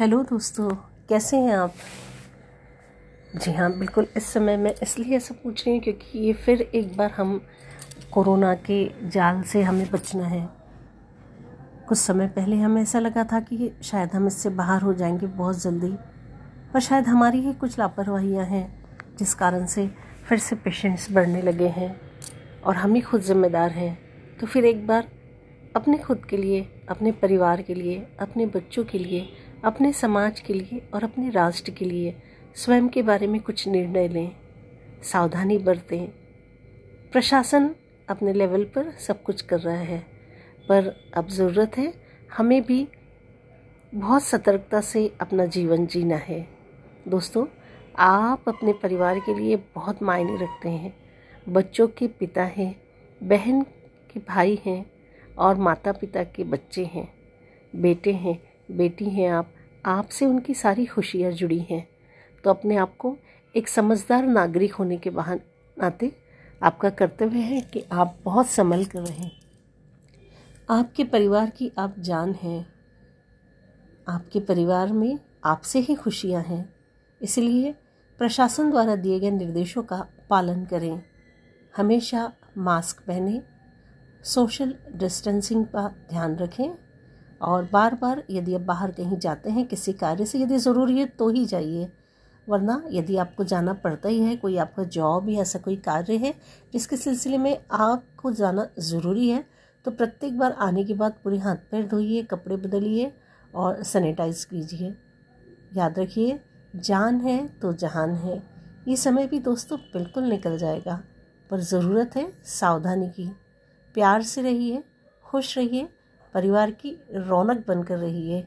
Hello दोस्तों, कैसे हैं आप? जी हाँ बिल्कुल इस समय मैं इसलिए ऐसा पूछ रही हूँ क्योंकि ये फिर एक बार हम कोरोना के जाल से हमें बचना है। कुछ समय पहले हमें ऐसा लगा था कि शायद हम इससे बाहर हो जाएँगे बहुत जल्दी, पर शायद हमारी ही कुछ लापरवाहियाँ हैं जिस कारण से फिर से पेशेंट्स बढ़ने लगे हैं और हम ही खुद ज़िम्मेदार हैं। तो फिर एक बार अपने खुद के लिए, अपने परिवार के लिए, अपने बच्चों के लिए अपने समाज के लिए और अपने राष्ट्र के लिए स्वयं के बारे में कुछ निर्णय लें, सावधानी बरतें। प्रशासन अपने लेवल पर सब कुछ कर रहा है, पर अब ज़रूरत है हमें भी बहुत सतर्कता से अपना जीवन जीना है। दोस्तों, आप अपने परिवार के लिए बहुत मायने रखते हैं। बच्चों के पिता हैं, बहन के भाई हैं और माता पिता के बच्चे हैं, बेटे हैं। बेटी हैं आप, आपसे उनकी सारी खुशियाँ जुड़ी हैं। तो अपने आप को एक समझदार नागरिक होने के बहान, नाते आपका कर्तव्य है कि आप बहुत संभल कर रहें। आपके परिवार की आप जान हैं। आपके परिवार में आपसे ही खुशियाँ हैं। इसलिए प्रशासन द्वारा दिए गए निर्देशों का पालन करें। हमेशा मास्क पहने। सोशल डिस्टेंसिंग का ध्यान रखें। और बार बार यदि आप बाहर कहीं जाते हैं, किसी कार्य से यदि ज़रूरी है तो ही जाइए। वरना यदि आपको जाना पड़ता ही है, कोई आपका जॉब या ऐसा कोई कार्य है, जिसके सिलसिले में आपको जाना ज़रूरी है तो प्रत्येक बार आने के बाद पूरे हाथ पैर धोइए, कपड़े बदलिए और सैनिटाइज कीजिए। याद रखिए, जान है तो जहान है। ये समय भी दोस्तों बिल्कुल निकल जाएगा, पर ज़रूरत है सावधानी की। प्यार से रहिए, खुश रहिए परिवार की रौनक बनकर रही है।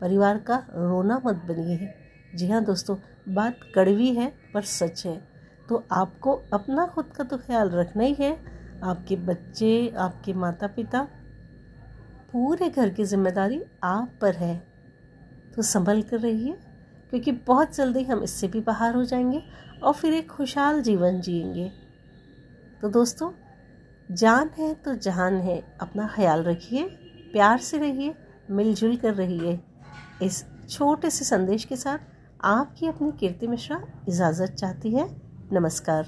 परिवार का रोना मत बनिए। जी हाँ दोस्तों, बात कड़वी है पर सच है। तो आपको अपना खुद का तो ख्याल रखना ही है। आपके बच्चे, आपके माता पिता पूरे घर की ज़िम्मेदारी आप पर है। तो संभल कर रहिए, क्योंकि बहुत जल्दी हम इससे भी बाहर हो जाएँगे और फिर एक खुशहाल जीवन जिएँगे। तो दोस्तों, जान है तो जहान है, अपना ख्याल रखिए। प्यार से रहिए, मिलजुल कर रहिए। इस छोटे से संदेश के साथ आपकी अपनी कीर्ति मिश्रा इजाज़त चाहती है। नमस्कार।